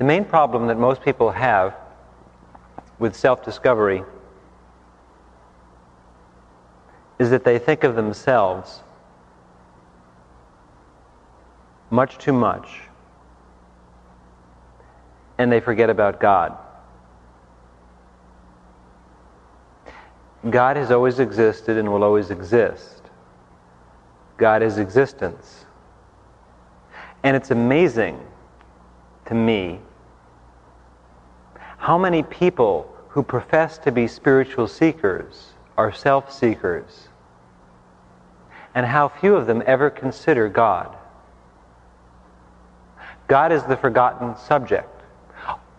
The main problem that most people have with self discovery is that they think of themselves much too much and they forget about God. God has always existed and will always exist. God is existence. And it's amazing to me how many people who profess to be spiritual seekers are self seekers, and how few of them ever consider God. God is the forgotten subject.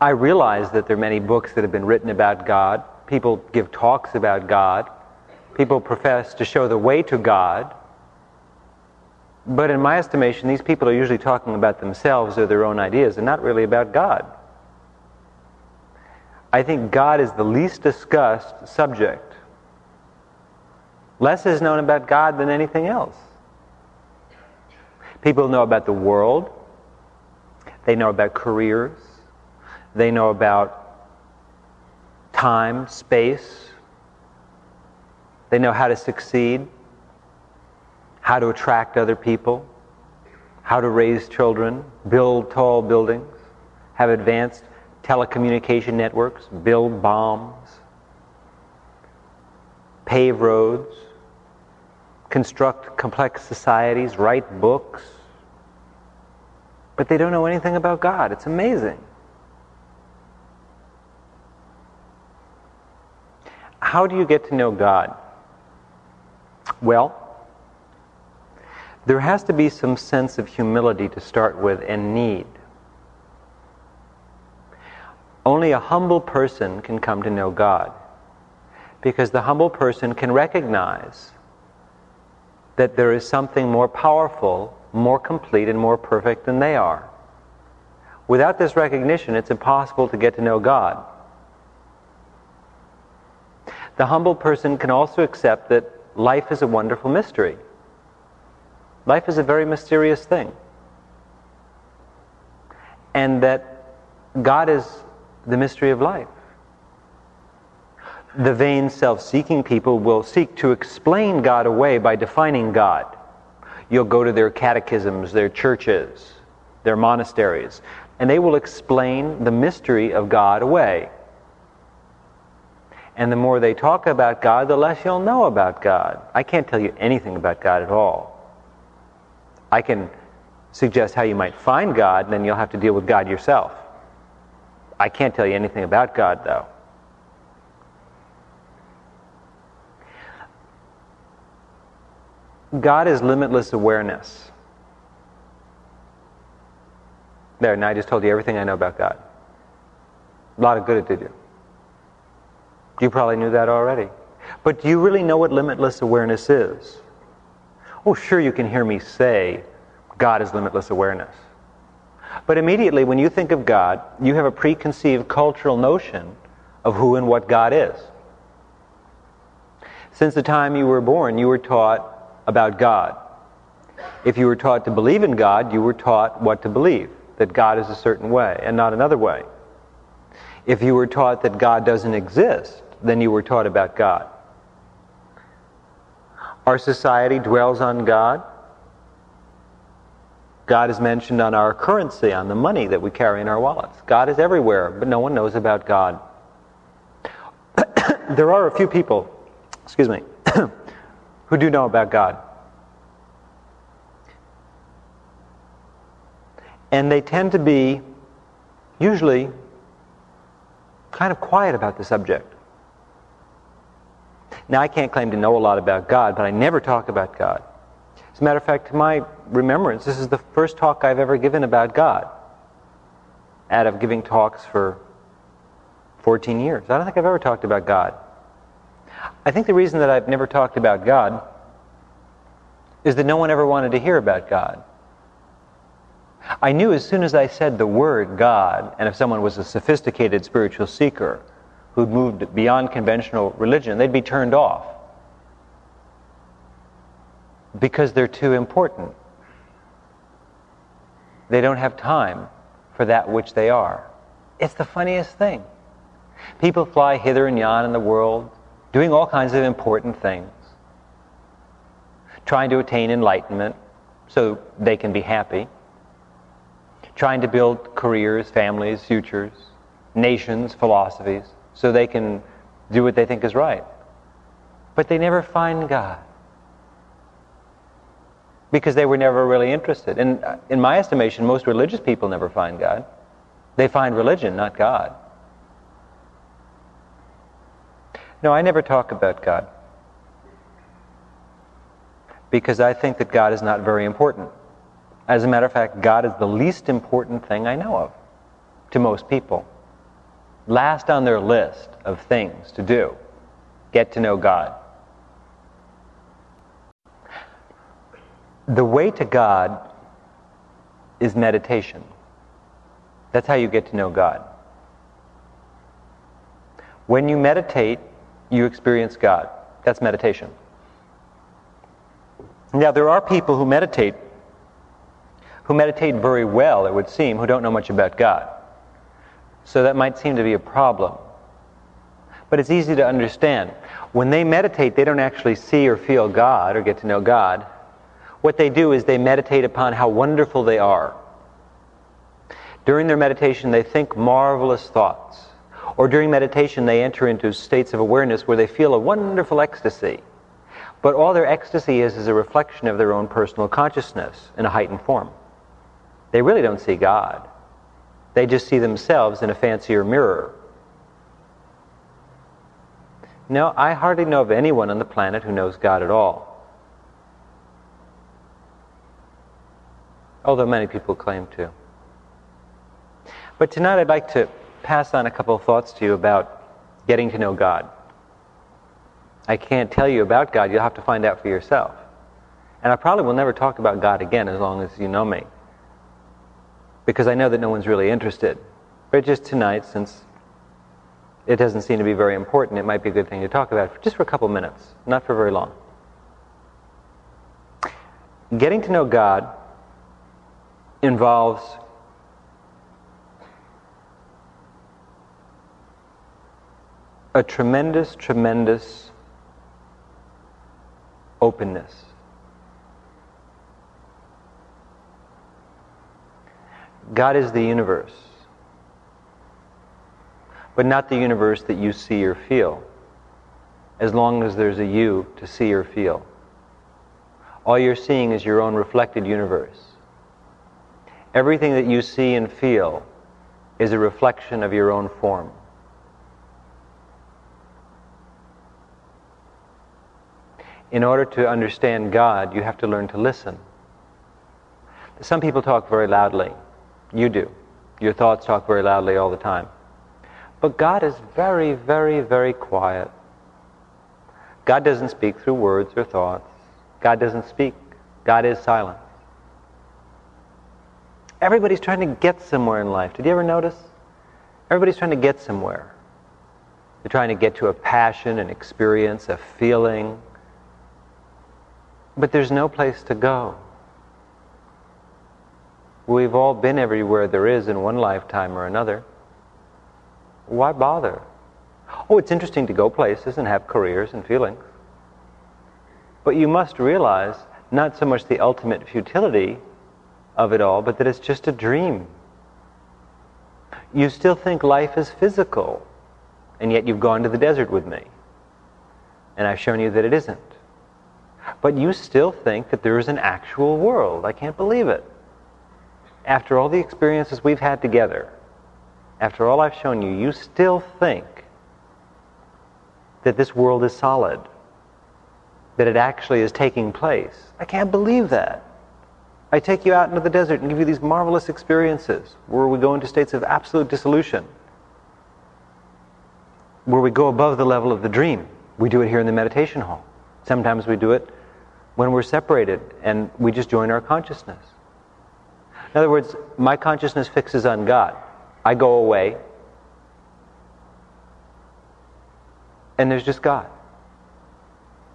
I realize that there are many books that have been written about God. People give talks about God. People profess to show the way to God. But in my estimation, these people are usually talking about themselves or their own ideas and not really about God. I think God is the least discussed subject. Less is known about God than anything else. People know about the world, they know about careers, they know about time, space, they know how to succeed, how to attract other people, how to raise children, build tall buildings, have advanced telecommunication networks, build bombs, pave roads, construct complex societies, write books. But they don't know anything about God. It's amazing. How do you get to know God? Well, there has to be some sense of humility to start with and need. Only a humble person can come to know God because the humble person can recognize that there is something more powerful, more complete, and more perfect than they are. Without this recognition, it's impossible to get to know God. The humble person can also accept that life is a wonderful mystery. Life is a very mysterious thing. And that God is the mystery of life. The vain, self seeking people will seek to explain God away by defining God. You'll go to their catechisms, their churches, their monasteries, and they will explain the mystery of God away. And the more they talk about God, the less you'll know about God. I can't tell you anything about God at all. I can suggest how you might find God, and then you'll have to deal with God yourself. I can't tell you anything about God, though. God is limitless awareness. There, now I just told you everything I know about God. A lot of good it did you. You probably knew that already. But do you really know what limitless awareness is? Oh, sure, you can hear me say God is limitless awareness. But immediately, when you think of God, you have a preconceived cultural notion of who and what God is. Since the time you were born, you were taught about God. If you were taught to believe in God, you were taught what to believe that God is a certain way and not another way. If you were taught that God doesn't exist, then you were taught about God. Our society dwells on God. God is mentioned on our currency, on the money that we carry in our wallets. God is everywhere, but no one knows about God. there are a few people, excuse me, who do know about God. And they tend to be usually kind of quiet about the subject. Now, I can't claim to know a lot about God, but I never talk about God. As a matter of fact, to my remembrance, this is the first talk I've ever given about God. Out of giving talks for 14 years. I don't think I've ever talked about God. I think the reason that I've never talked about God is that no one ever wanted to hear about God. I knew as soon as I said the word God, and if someone was a sophisticated spiritual seeker who'd moved beyond conventional religion, they'd be turned off because they're too important. They don't have time for that which they are. It's the funniest thing. People fly hither and yon in the world, doing all kinds of important things, trying to attain enlightenment so they can be happy, trying to build careers, families, futures, nations, philosophies, so they can do what they think is right. But they never find God because they were never really interested. And uh, in my estimation, most religious people never find God. They find religion, not God. No, I never talk about God because I think that God is not very important. As a matter of fact, God is the least important thing I know of to most people. Last on their list of things to do, get to know God. The way to God is meditation. That's how you get to know God. When you meditate, you experience God. That's meditation. Now, there are people who meditate, who meditate very well, it would seem, who don't know much about God. So that might seem to be a problem. But it's easy to understand. When they meditate, they don't actually see or feel God or get to know God what they do is they meditate upon how wonderful they are. During their meditation, they think marvelous thoughts. Or during meditation, they enter into states of awareness where they feel a wonderful ecstasy. But all their ecstasy is is a reflection of their own personal consciousness in a heightened form. They really don't see God. They just see themselves in a fancier mirror. Now, I hardly know of anyone on the planet who knows God at all. Although many people claim to. But tonight I'd like to pass on a couple of thoughts to you about getting to know God. I can't tell you about God, you'll have to find out for yourself. And I probably will never talk about God again as long as you know me. Because I know that no one's really interested. But just tonight, since it doesn't seem to be very important, it might be a good thing to talk about just for a couple minutes, not for very long. Getting to know God involves a tremendous, tremendous openness. God is the universe, but not the universe that you see or feel, as long as there's a you to see or feel. All you're seeing is your own reflected universe. Everything that you see and feel is a reflection of your own form. In order to understand God, you have to learn to listen. Some people talk very loudly. You do. Your thoughts talk very loudly all the time. But God is very, very, very quiet. God doesn't speak through words or thoughts. God doesn't speak. God is silent. Everybody's trying to get somewhere in life. Did you ever notice? Everybody's trying to get somewhere. They're trying to get to a passion, an experience, a feeling. But there's no place to go. We've all been everywhere there is in one lifetime or another. Why bother? Oh, it's interesting to go places and have careers and feelings. But you must realize not so much the ultimate futility of it all, but that it's just a dream. You still think life is physical, and yet you've gone to the desert with me. And I've shown you that it isn't. But you still think that there is an actual world. I can't believe it. After all the experiences we've had together, after all I've shown you, you still think that this world is solid, that it actually is taking place. I can't believe that. I take you out into the desert and give you these marvelous experiences where we go into states of absolute dissolution, where we go above the level of the dream. We do it here in the meditation hall. Sometimes we do it when we're separated and we just join our consciousness. In other words, my consciousness fixes on God. I go away, and there's just God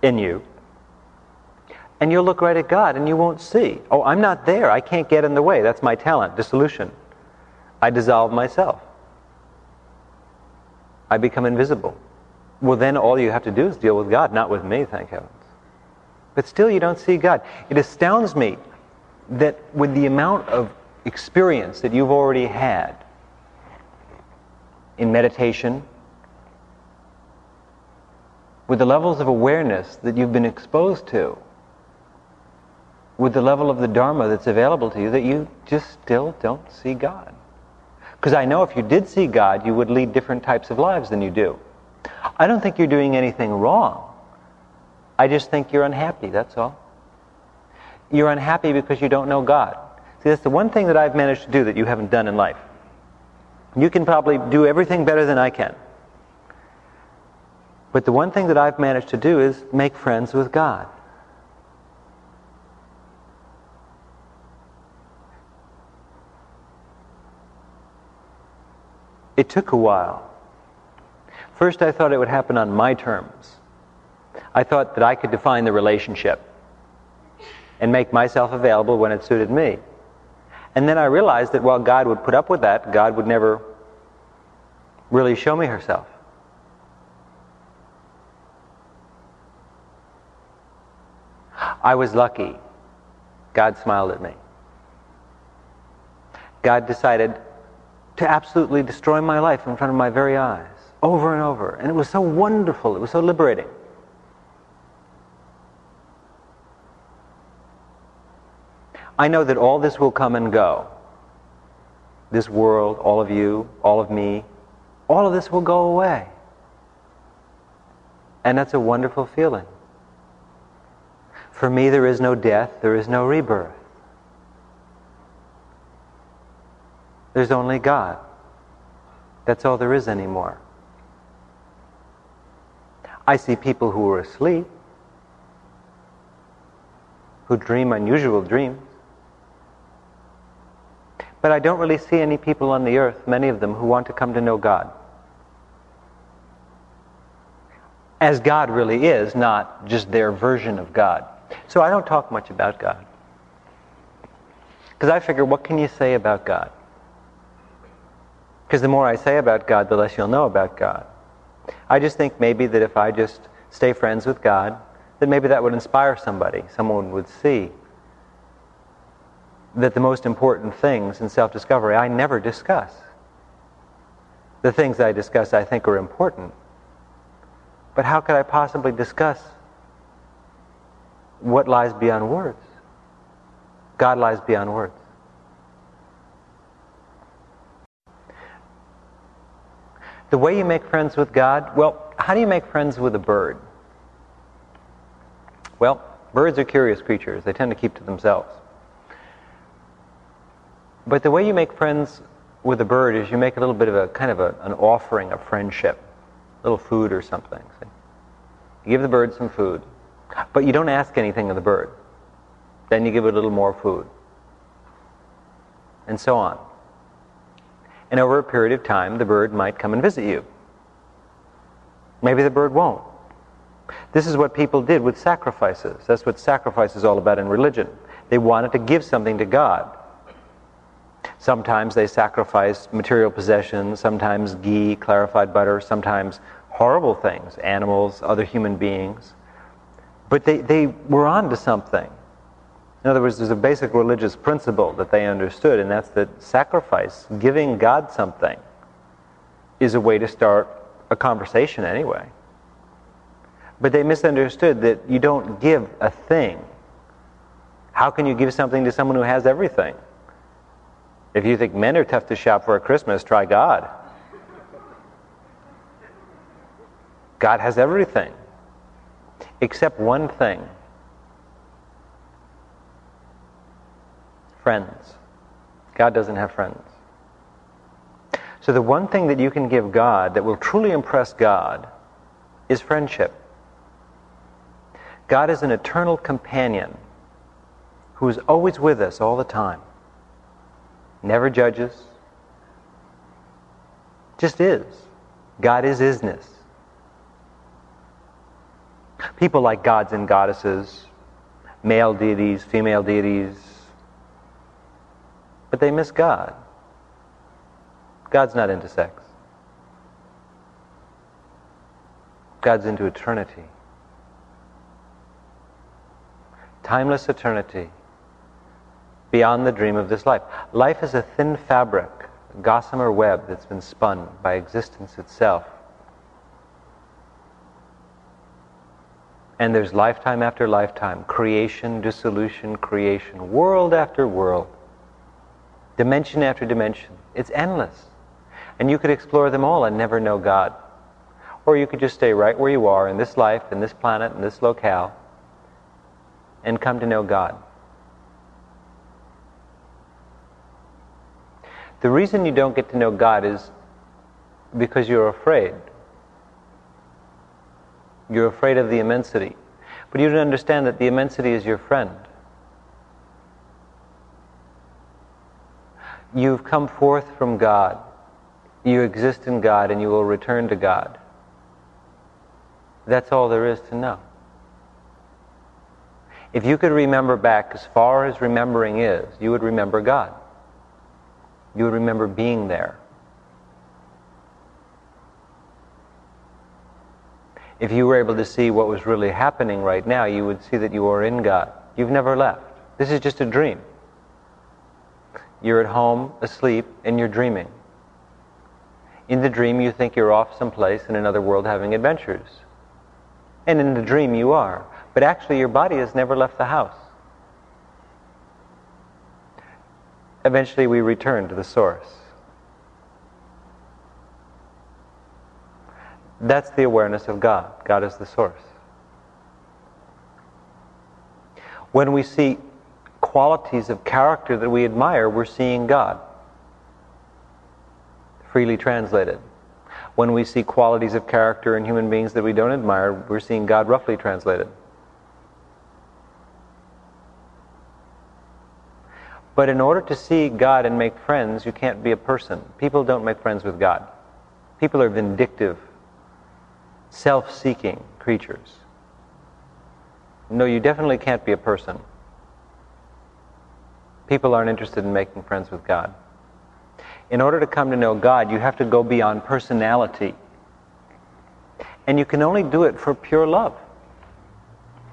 in you and you'll look right at God and you won't see. Oh, I'm not there. I can't get in the way. That's my talent, dissolution. I dissolve myself. I become invisible. Well, then all you have to do is deal with God, not with me, thank heavens. But still, you don't see God. It astounds me that with the amount of experience that you've already had in meditation, with the levels of awareness that you've been exposed to, with the level of the Dharma that's available to you, that you just still don't see God. Because I know if you did see God, you would lead different types of lives than you do. I don't think you're doing anything wrong. I just think you're unhappy, that's all. You're unhappy because you don't know God. See, that's the one thing that I've managed to do that you haven't done in life. You can probably do everything better than I can. But the one thing that I've managed to do is make friends with God. It took a while. First, I thought it would happen on my terms. I thought that I could define the relationship and make myself available when it suited me. And then I realized that while God would put up with that, God would never really show me herself. I was lucky. God smiled at me. God decided to absolutely destroy my life in front of my very eyes, over and over. And it was so wonderful, it was so liberating. I know that all this will come and go. This world, all of you, all of me, all of this will go away. And that's a wonderful feeling. For me, there is no death, there is no rebirth. There's only God. That's all there is anymore. I see people who are asleep, who dream unusual dreams. But I don't really see any people on the earth, many of them, who want to come to know God. As God really is, not just their version of God. So I don't talk much about God. Because I figure, what can you say about God? Because the more I say about God, the less you'll know about God. I just think maybe that if I just stay friends with God, then maybe that would inspire somebody. Someone would see that the most important things in self discovery I never discuss. The things I discuss I think are important. But how could I possibly discuss what lies beyond words? God lies beyond words. The way you make friends with God, well, how do you make friends with a bird? Well, birds are curious creatures. They tend to keep to themselves. But the way you make friends with a bird is you make a little bit of a kind of a, an offering of friendship, a little food or something. See? You give the bird some food, but you don't ask anything of the bird. Then you give it a little more food, and so on. And over a period of time, the bird might come and visit you. Maybe the bird won't. This is what people did with sacrifices. That's what sacrifice is all about in religion. They wanted to give something to God. Sometimes they sacrificed material possessions, sometimes ghee, clarified butter, sometimes horrible things, animals, other human beings. But they, they were on to something. In other words, there's a basic religious principle that they understood, and that's that sacrifice, giving God something, is a way to start a conversation anyway. But they misunderstood that you don't give a thing. How can you give something to someone who has everything? If you think men are tough to shop for at Christmas, try God. God has everything except one thing friends. God doesn't have friends. So, the one thing that you can give God that will truly impress God is friendship. God is an eternal companion who is always with us all the time never judges, just is. God is isness. People like gods and goddesses, male deities, female deities, but they miss God. God's not into sex. God's into eternity. Timeless eternity beyond the dream of this life. Life is a thin fabric, a gossamer web that's been spun by existence itself. And there's lifetime after lifetime, creation, dissolution, creation, world after world, dimension after dimension. It's endless. And you could explore them all and never know God. Or you could just stay right where you are in this life, in this planet, in this locale, and come to know God. The reason you don't get to know God is because you're afraid. You're afraid of the immensity. But you don't understand that the immensity is your friend. You've come forth from God. You exist in God and you will return to God. That's all there is to know. If you could remember back as far as remembering is, you would remember God. You would remember being there. If you were able to see what was really happening right now, you would see that you are in God. You've never left. This is just a dream. You're at home, asleep, and you're dreaming. In the dream, you think you're off someplace in another world having adventures. And in the dream, you are. But actually, your body has never left the house. eventually we return to the source. That's the awareness of God. God is the source. When we see qualities of character that we admire, we're seeing God. Freely translated. When we see qualities of character in human beings that we don't admire, we're seeing God roughly translated. But in order to see God and make friends, you can't be a person. People don't make friends with God. People are vindictive, self seeking creatures. No, you definitely can't be a person. People aren't interested in making friends with God. In order to come to know God, you have to go beyond personality. And you can only do it for pure love.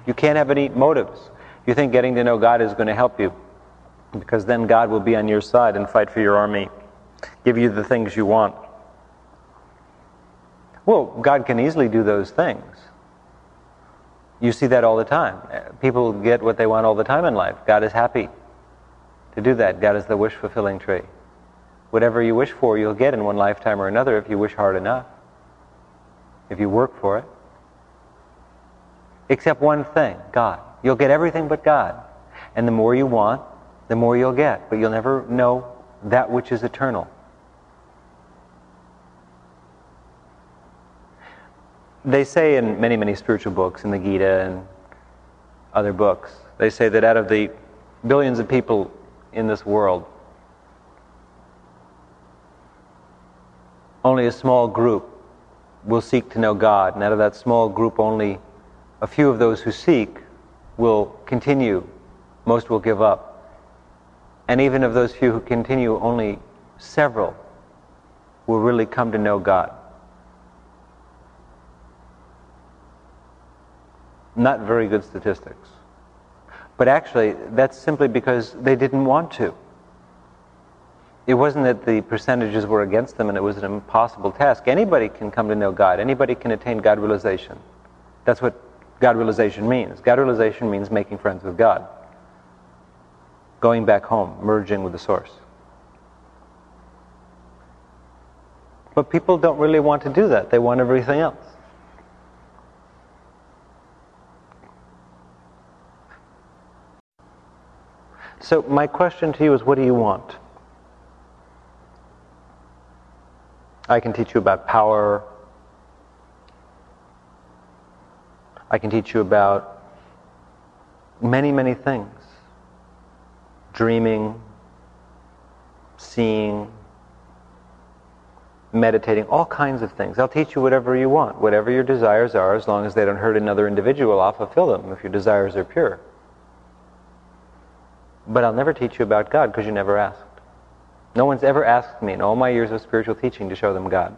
You can't have any motives. You think getting to know God is going to help you because then God will be on your side and fight for your army, give you the things you want. Well, God can easily do those things. You see that all the time. People get what they want all the time in life. God is happy to do that. God is the wish fulfilling tree. Whatever you wish for, you'll get in one lifetime or another if you wish hard enough, if you work for it. Except one thing God. You'll get everything but God. And the more you want, the more you'll get, but you'll never know that which is eternal. They say in many, many spiritual books, in the Gita and other books, they say that out of the billions of people in this world, only a small group will seek to know God, and out of that small group, only a few of those who seek will continue, most will give up. And even of those few who continue, only several will really come to know God. Not very good statistics. But actually, that's simply because they didn't want to. It wasn't that the percentages were against them and it was an impossible task. Anybody can come to know God, anybody can attain God realization. That's what God realization means. God realization means making friends with God going back home, merging with the source. But people don't really want to do that. They want everything else. So, my question to you is what do you want? I can teach you about power. I can teach you about many, many things dreaming, seeing, meditating, all kinds of things. I'll teach you whatever you want, whatever your desires are, as long as they don't hurt another individual, I'll fulfill them if your desires are pure. But I'll never teach you about God because you never asked. No one's ever asked me in all my years of spiritual teaching to show them God.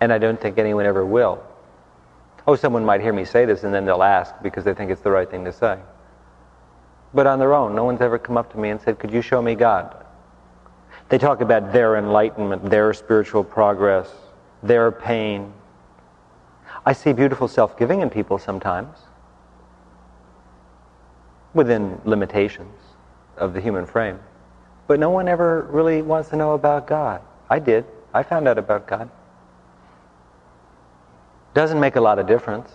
And I don't think anyone ever will. Oh, someone might hear me say this and then they'll ask because they think it's the right thing to say. But on their own, no one's ever come up to me and said, Could you show me God? They talk about their enlightenment, their spiritual progress, their pain. I see beautiful self giving in people sometimes, within limitations of the human frame. But no one ever really wants to know about God. I did. I found out about God. Doesn't make a lot of difference,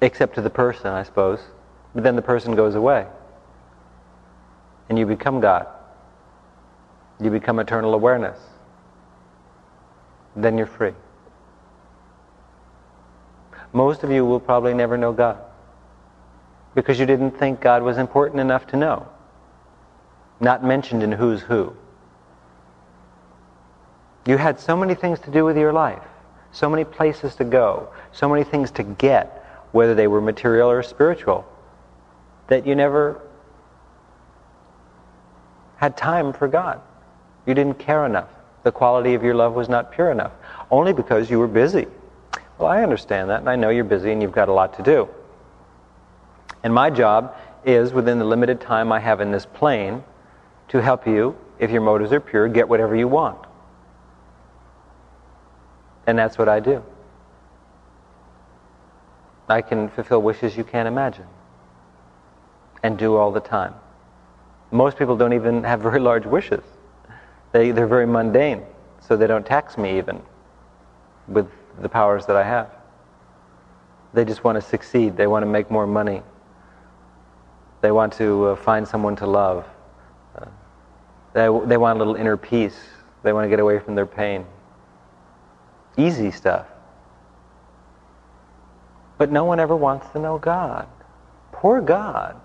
except to the person, I suppose. But then the person goes away. And you become God. You become eternal awareness. Then you're free. Most of you will probably never know God because you didn't think God was important enough to know. Not mentioned in Who's Who. You had so many things to do with your life, so many places to go, so many things to get, whether they were material or spiritual, that you never had time for God. You didn't care enough. The quality of your love was not pure enough, only because you were busy. Well, I understand that, and I know you're busy and you've got a lot to do. And my job is, within the limited time I have in this plane, to help you, if your motives are pure, get whatever you want. And that's what I do. I can fulfill wishes you can't imagine and do all the time. Most people don't even have very large wishes. They, they're very mundane, so they don't tax me even with the powers that I have. They just want to succeed. They want to make more money. They want to uh, find someone to love. Uh, they, they want a little inner peace. They want to get away from their pain. Easy stuff. But no one ever wants to know God. Poor God.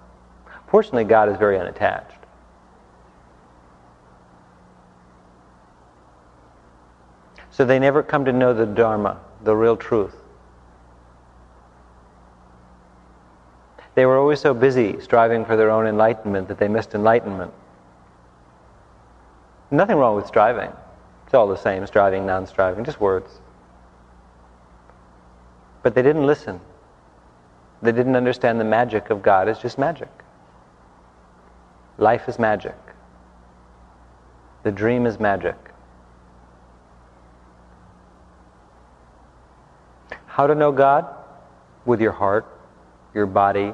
Fortunately, God is very unattached. So they never come to know the Dharma, the real truth. They were always so busy striving for their own enlightenment that they missed enlightenment. Nothing wrong with striving. It's all the same, striving, non striving, just words. But they didn't listen. They didn't understand the magic of God as just magic. Life is magic. The dream is magic. How to know God? With your heart, your body,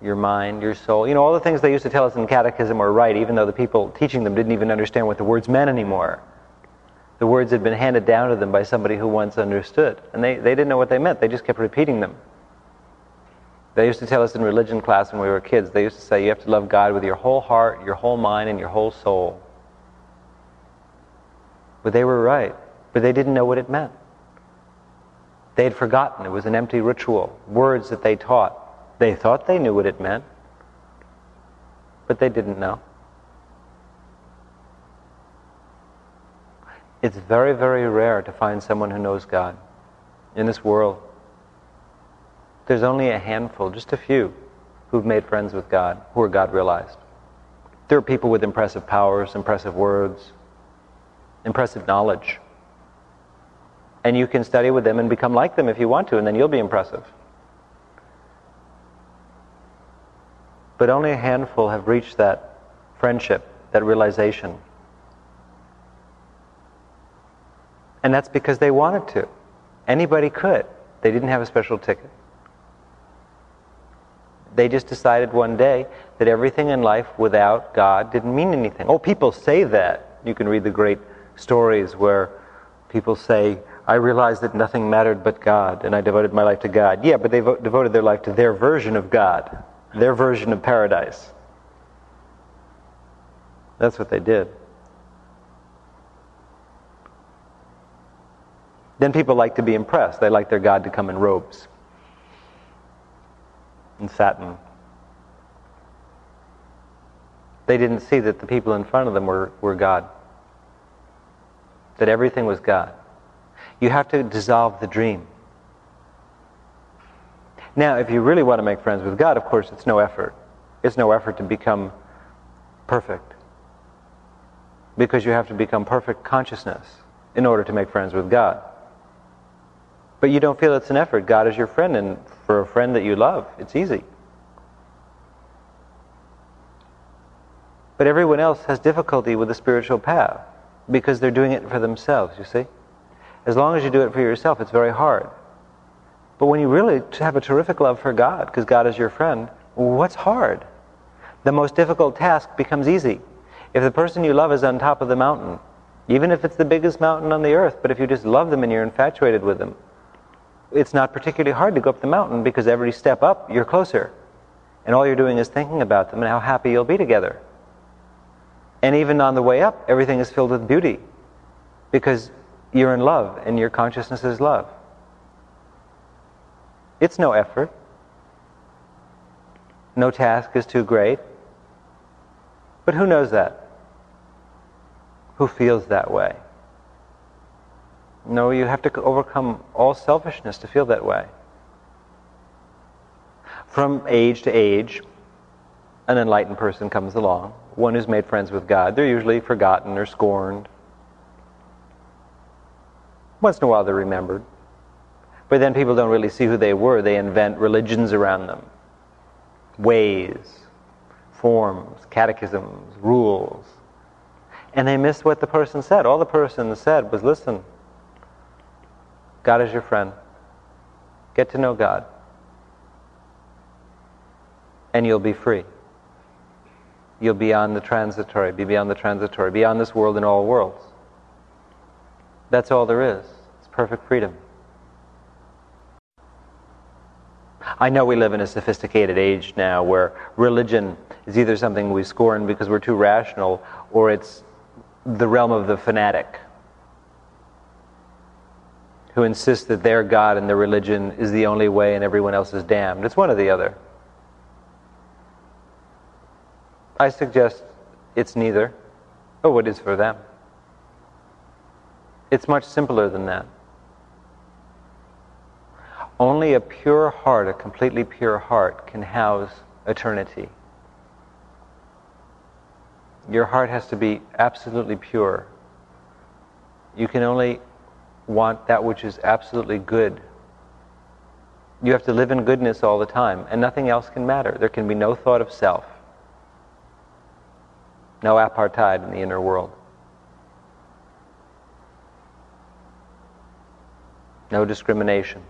your mind, your soul. You know, all the things they used to tell us in catechism were right, even though the people teaching them didn't even understand what the words meant anymore. The words had been handed down to them by somebody who once understood. And they, they didn't know what they meant, they just kept repeating them. They used to tell us in religion class when we were kids, they used to say you have to love God with your whole heart, your whole mind, and your whole soul. But they were right, but they didn't know what it meant. They had forgotten. It was an empty ritual, words that they taught. They thought they knew what it meant, but they didn't know. It's very, very rare to find someone who knows God in this world. There's only a handful, just a few, who've made friends with God, who are God realized. There are people with impressive powers, impressive words, impressive knowledge. And you can study with them and become like them if you want to, and then you'll be impressive. But only a handful have reached that friendship, that realization. And that's because they wanted to. Anybody could. They didn't have a special ticket. They just decided one day that everything in life without God didn't mean anything. Oh, people say that. You can read the great stories where people say, I realized that nothing mattered but God, and I devoted my life to God. Yeah, but they vo- devoted their life to their version of God their version of paradise. That's what they did. Then people like to be impressed. They like their God to come in robes and satin. They didn't see that the people in front of them were, were God, that everything was God. You have to dissolve the dream. Now, if you really want to make friends with God, of course, it's no effort. It's no effort to become perfect. Because you have to become perfect consciousness in order to make friends with God. But you don't feel it's an effort. God is your friend, and for a friend that you love, it's easy. But everyone else has difficulty with the spiritual path because they're doing it for themselves, you see? As long as you do it for yourself, it's very hard. But when you really have a terrific love for God, because God is your friend, what's hard? The most difficult task becomes easy. If the person you love is on top of the mountain, even if it's the biggest mountain on the earth, but if you just love them and you're infatuated with them, it's not particularly hard to go up the mountain because every step up, you're closer. And all you're doing is thinking about them and how happy you'll be together. And even on the way up, everything is filled with beauty because you're in love and your consciousness is love. It's no effort. No task is too great. But who knows that? Who feels that way? No, you have to overcome all selfishness to feel that way. From age to age, an enlightened person comes along, one who's made friends with God. They're usually forgotten or scorned. Once in a while they're remembered. But then people don't really see who they were. They invent religions around them ways, forms, catechisms, rules. And they miss what the person said. All the person said was listen, God is your friend. Get to know God. And you'll be free. You'll be beyond the transitory, be beyond the transitory, beyond this world and all worlds. That's all there is. It's perfect freedom. I know we live in a sophisticated age now where religion is either something we scorn because we're too rational or it's the realm of the fanatic who insists that their God and their religion is the only way and everyone else is damned. It's one or the other. I suggest it's neither. Oh, it is for them. It's much simpler than that. Only a pure heart, a completely pure heart, can house eternity. Your heart has to be absolutely pure. You can only want that which is absolutely good. You have to live in goodness all the time, and nothing else can matter. There can be no thought of self, no apartheid in the inner world, no discrimination.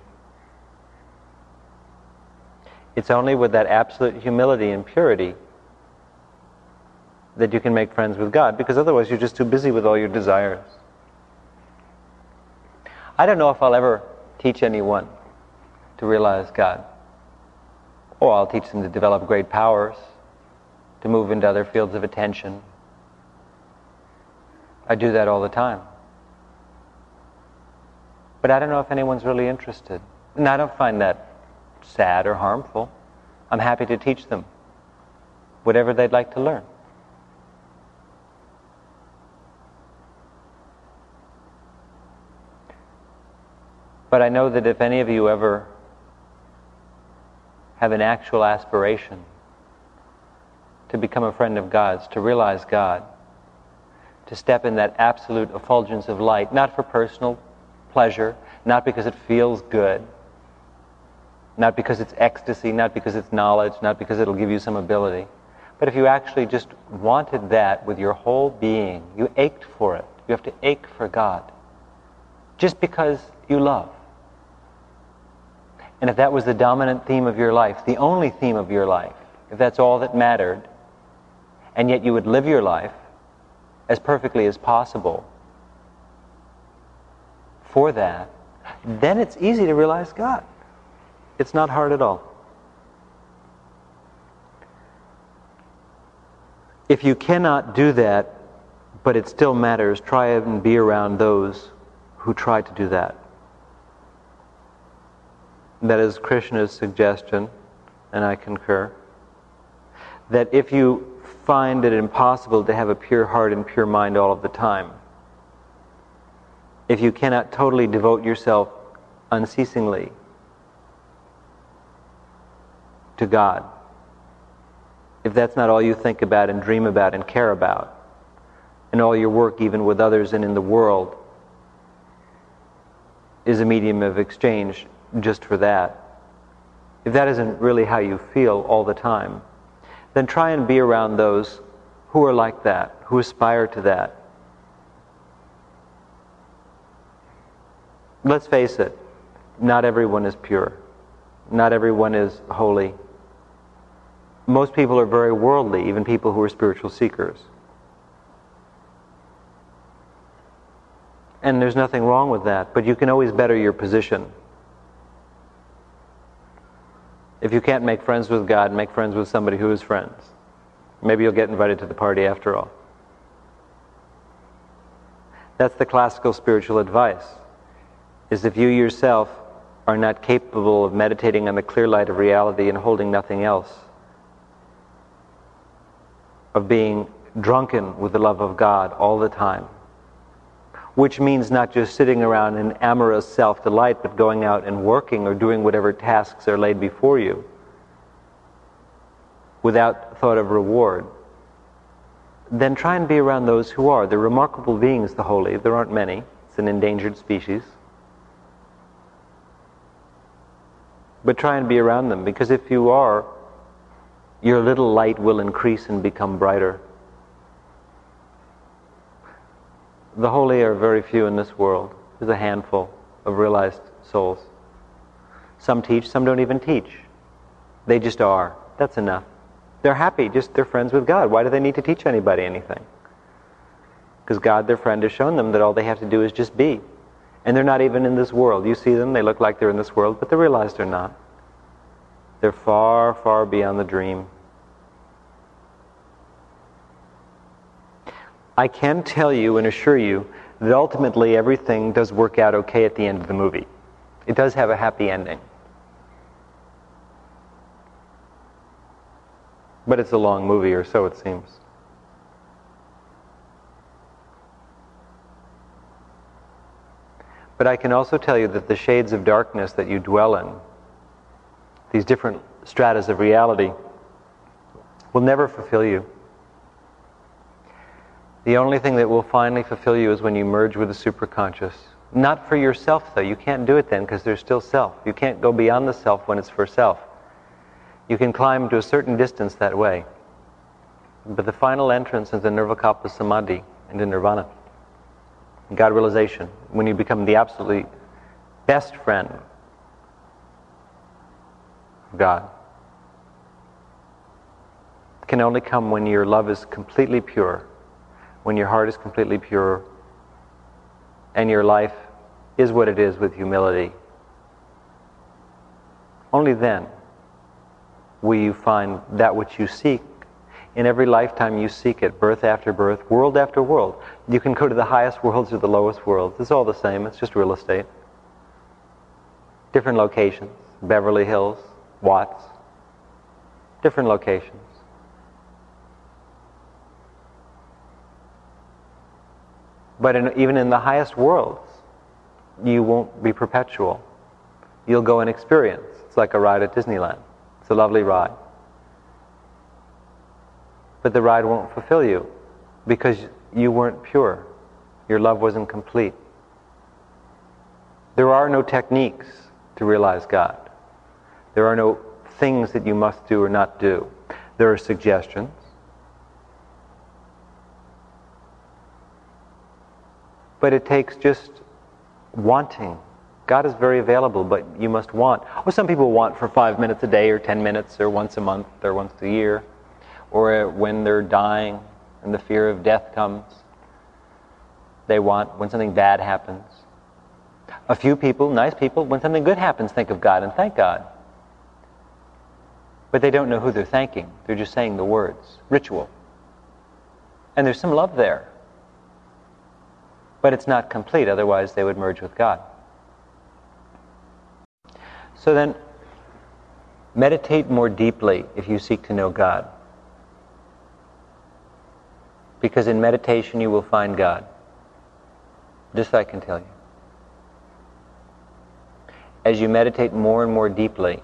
It's only with that absolute humility and purity that you can make friends with God, because otherwise you're just too busy with all your desires. I don't know if I'll ever teach anyone to realize God. Or I'll teach them to develop great powers, to move into other fields of attention. I do that all the time. But I don't know if anyone's really interested. And I don't find that sad or harmful. I'm happy to teach them whatever they'd like to learn. But I know that if any of you ever have an actual aspiration to become a friend of God's, to realize God, to step in that absolute effulgence of light, not for personal pleasure, not because it feels good, not because it's ecstasy, not because it's knowledge, not because it'll give you some ability, but if you actually just wanted that with your whole being, you ached for it. You have to ache for God. Just because you love. And if that was the dominant theme of your life, the only theme of your life, if that's all that mattered, and yet you would live your life as perfectly as possible for that, then it's easy to realize God. It's not hard at all. If you cannot do that, but it still matters, try and be around those who try to do that. That is Krishna's suggestion, and I concur, that if you find it impossible to have a pure heart and pure mind all of the time, if you cannot totally devote yourself unceasingly to God, if that's not all you think about and dream about and care about, and all your work, even with others and in the world, is a medium of exchange just for that, if that isn't really how you feel all the time, then try and be around those who are like that, who aspire to that. Let's face it, not everyone is pure. Not everyone is holy. Most people are very worldly, even people who are spiritual seekers. And there's nothing wrong with that, but you can always better your position. If you can't make friends with God, make friends with somebody who is friends. Maybe you'll get invited to the party after all. That's the classical spiritual advice. Is if you yourself are not capable of meditating on the clear light of reality and holding nothing else, of being drunken with the love of God all the time, which means not just sitting around in amorous self delight, but going out and working or doing whatever tasks are laid before you without thought of reward, then try and be around those who are. They're remarkable beings, the holy. There aren't many, it's an endangered species. But try and be around them, because if you are, your little light will increase and become brighter. The holy are very few in this world. There's a handful of realized souls. Some teach, some don't even teach. They just are. That's enough. They're happy, just they're friends with God. Why do they need to teach anybody anything? Because God, their friend, has shown them that all they have to do is just be. And they're not even in this world. You see them, they look like they're in this world, but they realize they're not. They're far, far beyond the dream. I can tell you and assure you that ultimately everything does work out okay at the end of the movie. It does have a happy ending. But it's a long movie, or so it seems. But I can also tell you that the shades of darkness that you dwell in, these different stratas of reality, will never fulfill you. The only thing that will finally fulfill you is when you merge with the superconscious. Not for yourself, though. You can't do it then because there's still self. You can't go beyond the self when it's for self. You can climb to a certain distance that way. But the final entrance is the Nirvikalpa Samadhi into nirvana. God realization, when you become the absolutely best friend God, can only come when your love is completely pure when your heart is completely pure and your life is what it is with humility, only then will you find that which you seek. In every lifetime you seek it, birth after birth, world after world. You can go to the highest worlds or the lowest worlds. It's all the same, it's just real estate. Different locations, Beverly Hills, Watts, different locations. But in, even in the highest worlds, you won't be perpetual. You'll go and experience. It's like a ride at Disneyland. It's a lovely ride. But the ride won't fulfill you because you weren't pure. Your love wasn't complete. There are no techniques to realize God. There are no things that you must do or not do. There are suggestions. But it takes just wanting. God is very available, but you must want. Or some people want for five minutes a day, or ten minutes, or once a month, or once a year, or when they're dying and the fear of death comes. They want when something bad happens. A few people, nice people, when something good happens, think of God and thank God. But they don't know who they're thanking. They're just saying the words. Ritual. And there's some love there. But it's not complete, otherwise, they would merge with God. So then, meditate more deeply if you seek to know God. Because in meditation, you will find God. This I can tell you. As you meditate more and more deeply,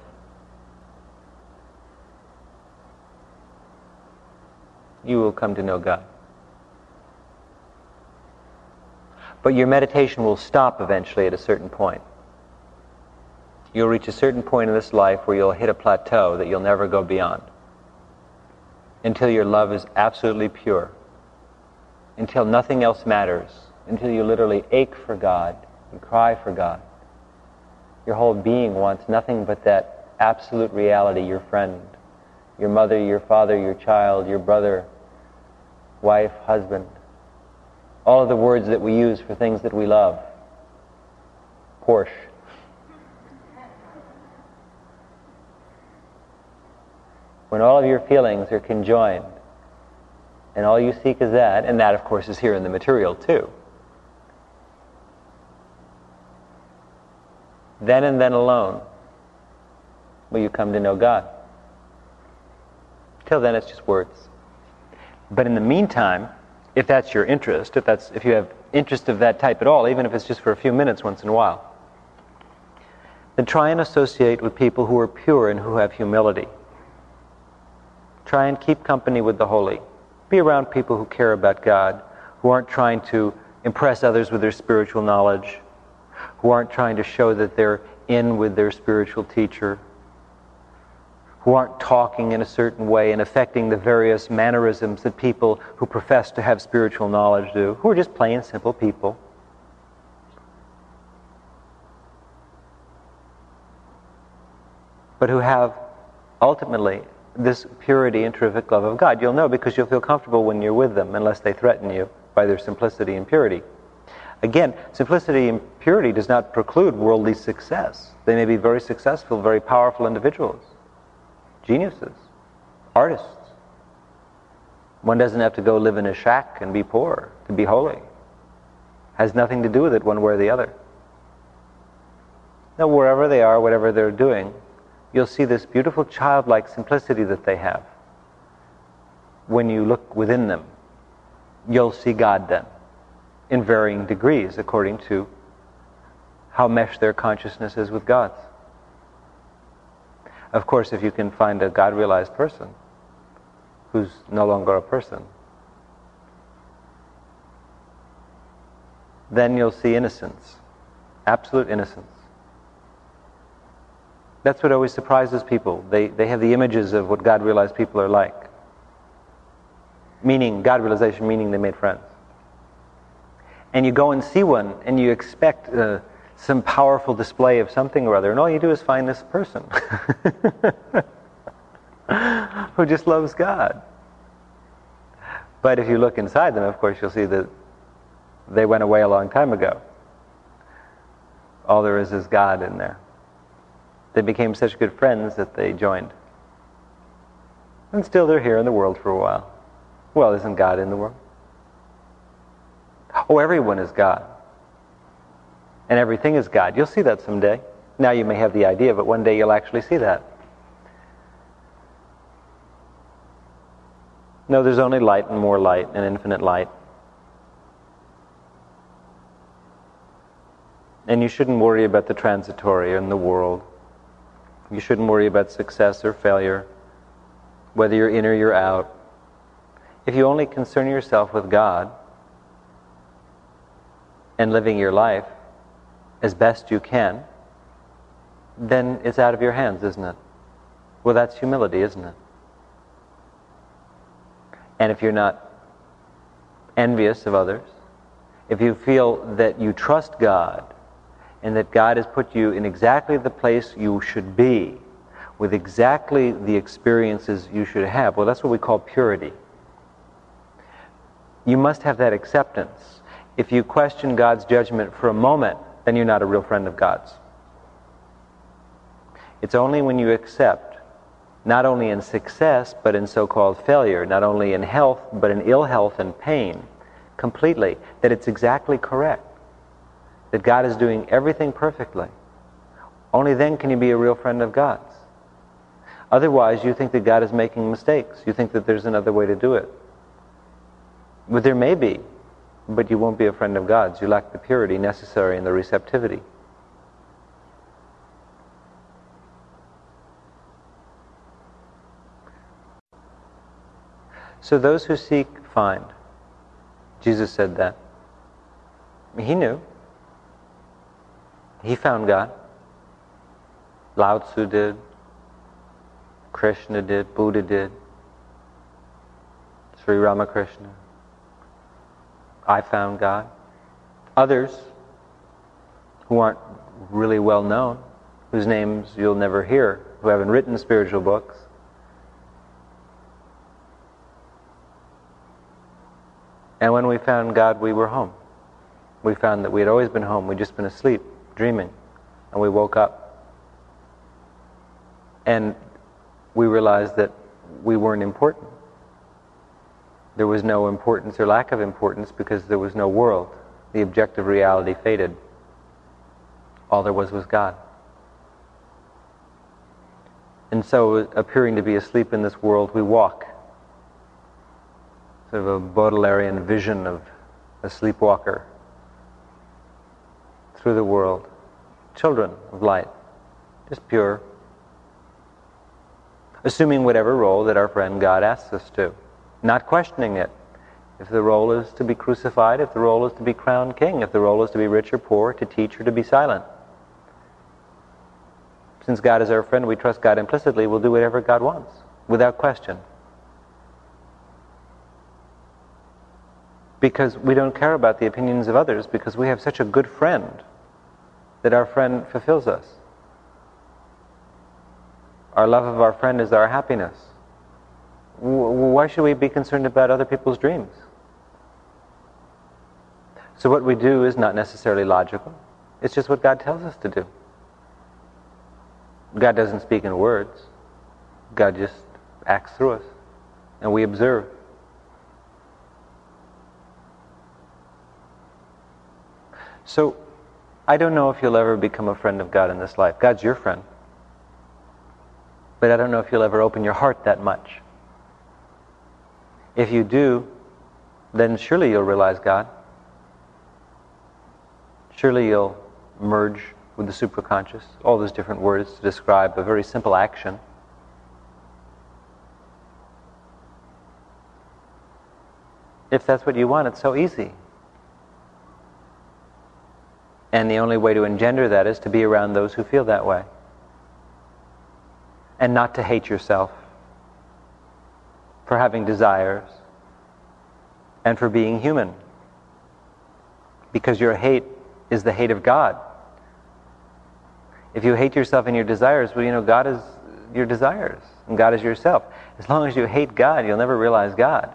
you will come to know God. But your meditation will stop eventually at a certain point. you'll reach a certain point in this life where you'll hit a plateau that you'll never go beyond until your love is absolutely pure, until nothing else matters, until you literally ache for God, you cry for God. Your whole being wants nothing but that absolute reality, your friend, your mother, your father, your child, your brother, wife, husband. All of the words that we use for things that we love. Porsche. When all of your feelings are conjoined, and all you seek is that, and that, of course, is here in the material too. Then and then alone will you come to know God. Till then, it's just words. But in the meantime, if that's your interest, if that's if you have interest of that type at all, even if it's just for a few minutes once in a while, then try and associate with people who are pure and who have humility. Try and keep company with the holy. Be around people who care about God, who aren't trying to impress others with their spiritual knowledge, who aren't trying to show that they're in with their spiritual teacher, who aren't talking in a certain way and affecting the various mannerisms that people who profess to have spiritual knowledge do, who are just plain simple people. But who have ultimately this purity and terrific love of God. You'll know because you'll feel comfortable when you're with them unless they threaten you by their simplicity and purity. Again, simplicity and purity does not preclude worldly success. They may be very successful, very powerful individuals geniuses, artists. One doesn't have to go live in a shack and be poor to be holy. Has nothing to do with it one way or the other. Now, wherever they are, whatever they're doing, you'll see this beautiful childlike simplicity that they have. When you look within them, you'll see God then, in varying degrees according to how meshed their consciousness is with God's. Of course, if you can find a God realized person who's no longer a person, then you'll see innocence, absolute innocence. That's what always surprises people. They, they have the images of what God realized people are like. Meaning, God realization, meaning they made friends. And you go and see one, and you expect. Uh, some powerful display of something or other, and all you do is find this person who just loves God. But if you look inside them, of course, you'll see that they went away a long time ago. All there is is God in there. They became such good friends that they joined. And still they're here in the world for a while. Well, isn't God in the world? Oh, everyone is God and everything is God. You'll see that someday. Now you may have the idea, but one day you'll actually see that. No, there's only light and more light and infinite light. And you shouldn't worry about the transitory in the world. You shouldn't worry about success or failure, whether you're in or you're out. If you only concern yourself with God and living your life, as best you can, then it's out of your hands, isn't it? Well, that's humility, isn't it? And if you're not envious of others, if you feel that you trust God and that God has put you in exactly the place you should be, with exactly the experiences you should have, well, that's what we call purity. You must have that acceptance. If you question God's judgment for a moment, then you're not a real friend of God's. It's only when you accept, not only in success, but in so called failure, not only in health, but in ill health and pain, completely, that it's exactly correct. That God is doing everything perfectly. Only then can you be a real friend of God's. Otherwise, you think that God is making mistakes. You think that there's another way to do it. But there may be, but you won't be a friend of God's. You lack the purity necessary and the receptivity. So those who seek find. Jesus said that. He knew. He found God. Lao Tzu did, Krishna did, Buddha did, Sri Ramakrishna. I found God. Others who aren't really well known, whose names you'll never hear, who haven't written spiritual books. And when we found God, we were home. We found that we had always been home. We'd just been asleep, dreaming. And we woke up. And we realized that we weren't important. There was no importance or lack of importance because there was no world. The objective reality faded. All there was was God. And so, appearing to be asleep in this world, we walk. Sort of a Baudelairean vision of a sleepwalker through the world. Children of light, just pure. Assuming whatever role that our friend God asks us to, not questioning it. If the role is to be crucified, if the role is to be crowned king, if the role is to be rich or poor, to teach or to be silent. Since God is our friend, we trust God implicitly, we'll do whatever God wants, without question. Because we don't care about the opinions of others, because we have such a good friend that our friend fulfills us. Our love of our friend is our happiness. Why should we be concerned about other people's dreams? So, what we do is not necessarily logical, it's just what God tells us to do. God doesn't speak in words. God just acts through us. And we observe. So, I don't know if you'll ever become a friend of God in this life. God's your friend. But I don't know if you'll ever open your heart that much. If you do, then surely you'll realize God. Surely you'll merge with the superconscious, all those different words to describe a very simple action. If that's what you want, it's so easy. And the only way to engender that is to be around those who feel that way. And not to hate yourself for having desires and for being human. Because your hate is the hate of God. If you hate yourself and your desires, well, you know, God is your desires, and God is yourself. As long as you hate God, you'll never realize God.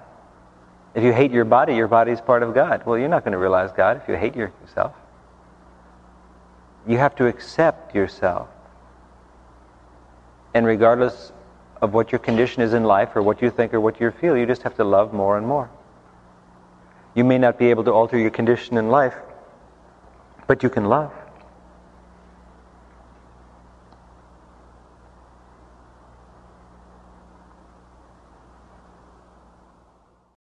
If you hate your body, your body is part of God. Well, you're not going to realize God if you hate yourself. You have to accept yourself. And regardless of what your condition is in life, or what you think, or what you feel, you just have to love more and more. You may not be able to alter your condition in life, but you can love.